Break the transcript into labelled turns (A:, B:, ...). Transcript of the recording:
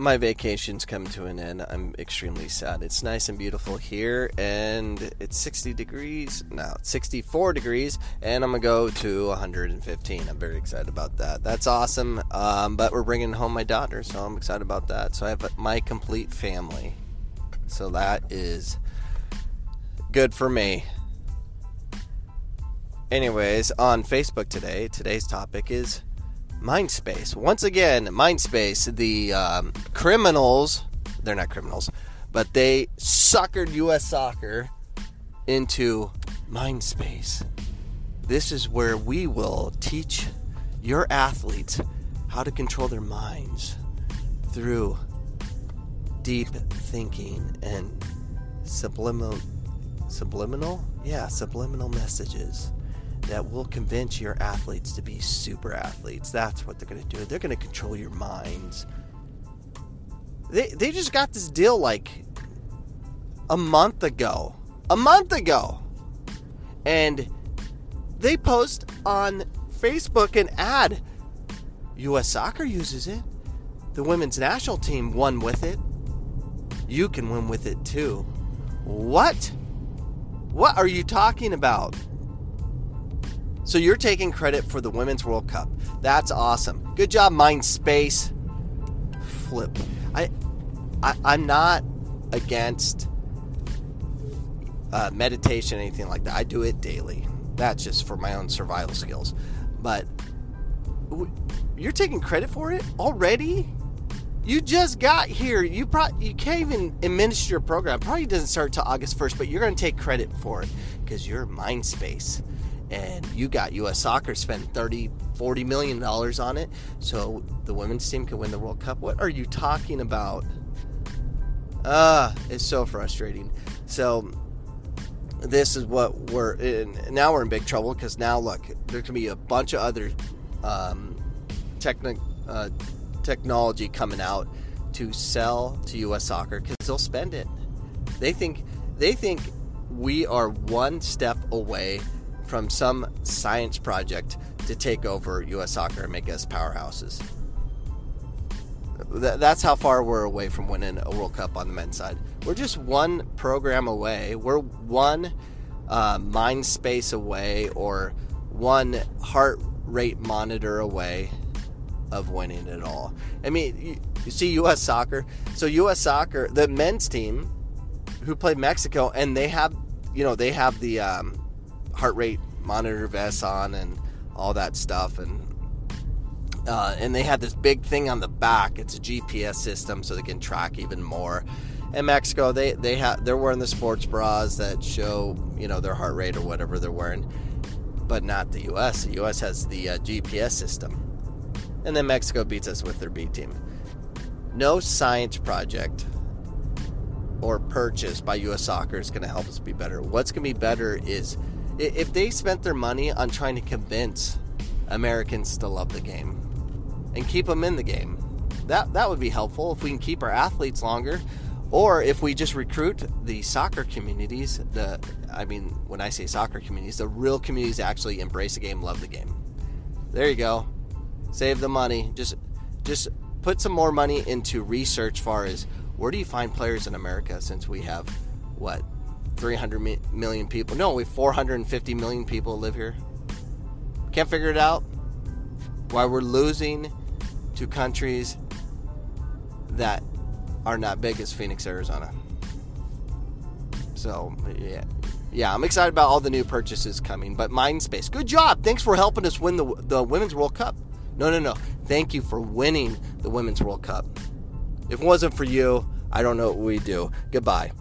A: my vacation's come to an end. I'm extremely sad. It's nice and beautiful here, and it's 60 degrees. now, 64 degrees, and I'm gonna go to 115. I'm very excited about that. That's awesome. Um, but we're bringing home my daughter, so I'm excited about that. So I have my complete family. So that is good for me. Anyways, on Facebook today, today's topic is Mindspace. Once again, Mindspace, the um, criminals, they're not criminals, but they suckered US soccer into Mindspace. This is where we will teach your athletes how to control their minds through deep thinking and subliminal subliminal yeah subliminal messages that will convince your athletes to be super athletes. That's what they're going to do. They're going to control your minds. They, they just got this deal like a month ago. A month ago. And they post on Facebook an ad. US Soccer uses it. The women's national team won with it. You can win with it too. What? What are you talking about? So you're taking credit for the Women's World Cup. That's awesome. Good job, Mind Space. Flip. I, I I'm not against uh, meditation, anything like that. I do it daily. That's just for my own survival skills. But you're taking credit for it already. You just got here. You probably you can't even administer your program. Probably doesn't start till August 1st, but you're going to take credit for it because you're Mindspace and you got US Soccer spend 30 40 million dollars on it so the women's team can win the World Cup. What are you talking about? Ah, uh, it's so frustrating. So this is what we're in. Now we're in big trouble because now look, there can be a bunch of other um, techni- uh, technology coming out to sell to U.S. Soccer because they'll spend it. They think they think we are one step away from some science project to take over U.S. soccer and make us powerhouses. That's how far we're away from winning a World Cup on the men's side. We're just one program away. We're one uh, mind space away or one heart rate monitor away of winning it all. I mean, you, see U.S. soccer. So U.S. soccer, the men's team who played Mexico, and they have, you know, they have the um, heart rate monitor vests on and all that stuff. And uh, and they had this big thing on the back. It's a gps system so they can track even more. In mexico they they have they're wearing the sports bras that show you know their heart rate or whatever they're wearing but not the us the us has the uh, gps system. And then mexico beats us with their b team. No science project or purchase by us soccer is going to help us be better. What's going to be better is if they spent their money on trying to convince Americans to love the game and keep them in the game, that that would be helpful if we can keep our athletes longer or if we just recruit the soccer communities the i mean when i say soccer communities the real communities actually embrace the game love the game. There you go. Save the money. Just just put some more money into research far as where do you find players in america since we have what 300 million people. No, we have 450 million people live here. Can't figure it out. Why we're losing to countries that are not big as Phoenix, Arizona. So, yeah. Yeah, I'm excited about all the new purchases coming. But Mindspace, good job. Thanks for helping us win the, the Women's World Cup. No, no, no. Thank you for winning the Women's World Cup. If it wasn't for you, I don't know what we do. Goodbye.